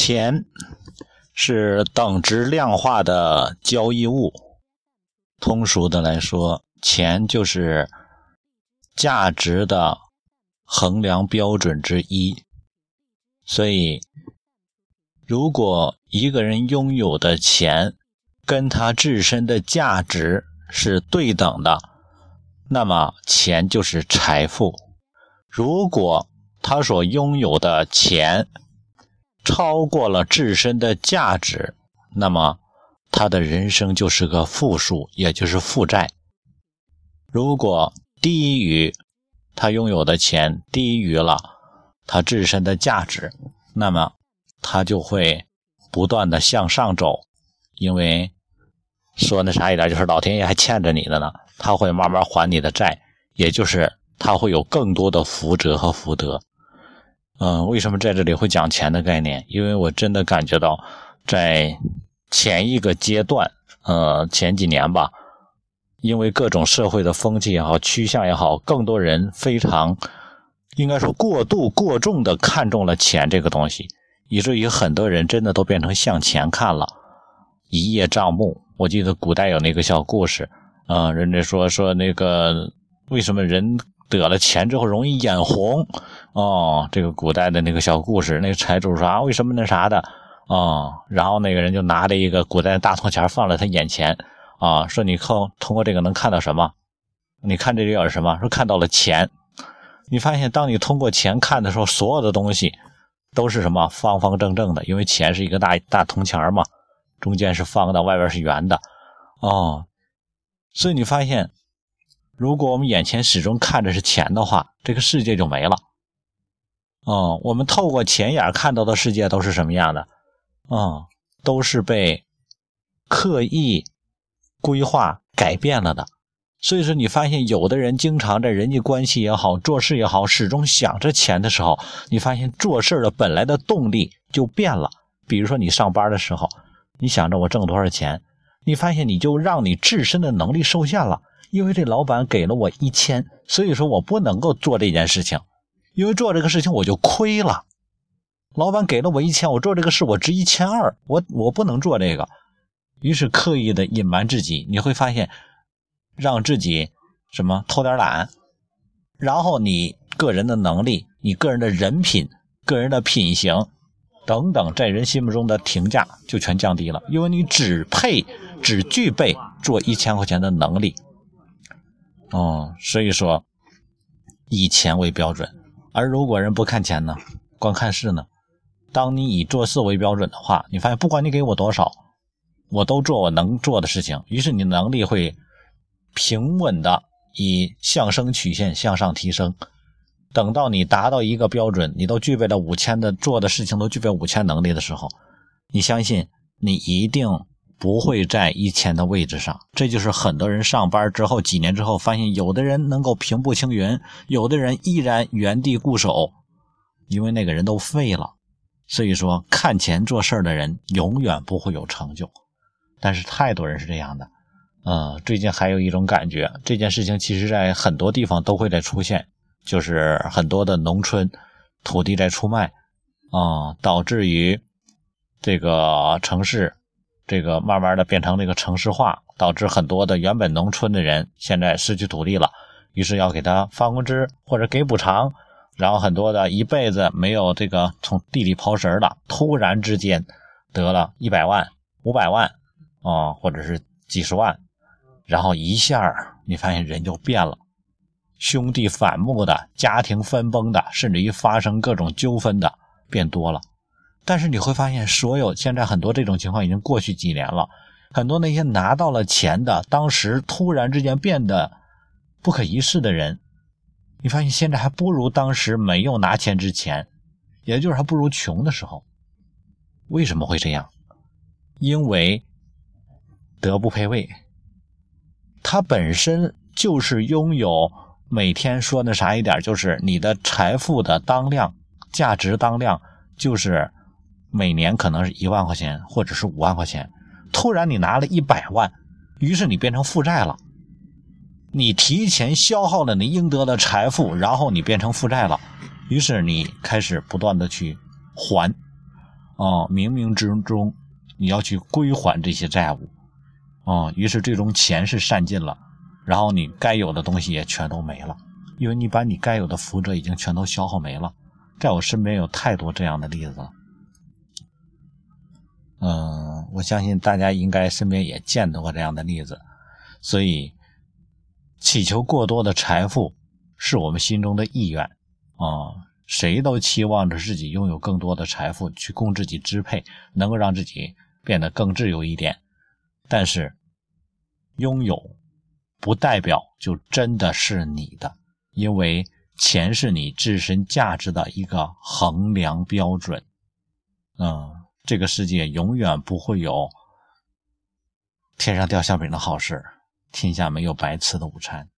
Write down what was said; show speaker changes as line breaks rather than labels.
钱是等值量化的交易物，通俗的来说，钱就是价值的衡量标准之一。所以，如果一个人拥有的钱跟他自身的价值是对等的，那么钱就是财富。如果他所拥有的钱，超过了自身的价值，那么他的人生就是个负数，也就是负债。如果低于他拥有的钱低于了他自身的价值，那么他就会不断的向上走，因为说那啥一点，就是老天爷还欠着你的呢，他会慢慢还你的债，也就是他会有更多的福泽和福德。嗯，为什么在这里会讲钱的概念？因为我真的感觉到，在前一个阶段，呃，前几年吧，因为各种社会的风气也好，趋向也好，更多人非常，应该说过度过重的看重了钱这个东西，以至于很多人真的都变成向钱看了，一叶障目。我记得古代有那个小故事，啊，人家说说那个为什么人。得了钱之后容易眼红，哦，这个古代的那个小故事，那个财主说啊，为什么那啥的，啊，然后那个人就拿着一个古代的大铜钱放在他眼前，啊，说你靠通过这个能看到什么？你看这里有什么？说看到了钱。你发现当你通过钱看的时候，所有的东西都是什么？方方正正的，因为钱是一个大大铜钱嘛，中间是方的，外边是圆的，哦，所以你发现。如果我们眼前始终看着是钱的话，这个世界就没了。哦，我们透过钱眼看到的世界都是什么样的？嗯，都是被刻意规划改变了的。所以说，你发现有的人经常在人际关系也好，做事也好，始终想着钱的时候，你发现做事的本来的动力就变了。比如说，你上班的时候，你想着我挣多少钱，你发现你就让你自身的能力受限了。因为这老板给了我一千，所以说我不能够做这件事情，因为做这个事情我就亏了。老板给了我一千，我做这个事我值一千二，我我不能做这个，于是刻意的隐瞒自己。你会发现，让自己什么偷点懒，然后你个人的能力、你个人的人品、个人的品行等等，在人心目中的评价就全降低了，因为你只配、只具备做一千块钱的能力。哦，所以说以钱为标准，而如果人不看钱呢，光看事呢？当你以做事为标准的话，你发现不管你给我多少，我都做我能做的事情。于是你能力会平稳的以上升曲线向上提升。等到你达到一个标准，你都具备了五千的做的事情都具备五千能力的时候，你相信你一定。不会在一千的位置上，这就是很多人上班之后几年之后发现，有的人能够平步青云，有的人依然原地固守，因为那个人都废了。所以说，看钱做事的人永远不会有成就。但是太多人是这样的，嗯，最近还有一种感觉，这件事情其实在很多地方都会在出现，就是很多的农村土地在出卖，啊，导致于这个城市。这个慢慢的变成这个城市化，导致很多的原本农村的人现在失去土地了，于是要给他发工资或者给补偿，然后很多的一辈子没有这个从地里刨食的，突然之间得了一百万、五百万啊，或者是几十万，然后一下你发现人就变了，兄弟反目的、家庭分崩的，甚至于发生各种纠纷的变多了。但是你会发现，所有现在很多这种情况已经过去几年了。很多那些拿到了钱的，当时突然之间变得不可一世的人，你发现现在还不如当时没有拿钱之前，也就是还不如穷的时候。为什么会这样？因为德不配位，他本身就是拥有每天说那啥一点，就是你的财富的当量、价值当量，就是。每年可能是一万块钱，或者是五万块钱，突然你拿了一百万，于是你变成负债了。你提前消耗了你应得的财富，然后你变成负债了，于是你开始不断的去还，啊，冥冥之中你要去归还这些债务，啊，于是最终钱是善尽了，然后你该有的东西也全都没了，因为你把你该有的福泽已经全都消耗没了。在我身边有太多这样的例子了，嗯，我相信大家应该身边也见到过这样的例子，所以祈求过多的财富是我们心中的意愿啊，谁都期望着自己拥有更多的财富去供自己支配，能够让自己变得更自由一点。但是，拥有不代表就真的是你的，因为。钱是你自身价值的一个衡量标准，嗯，这个世界永远不会有天上掉馅饼的好事，天下没有白吃的午餐。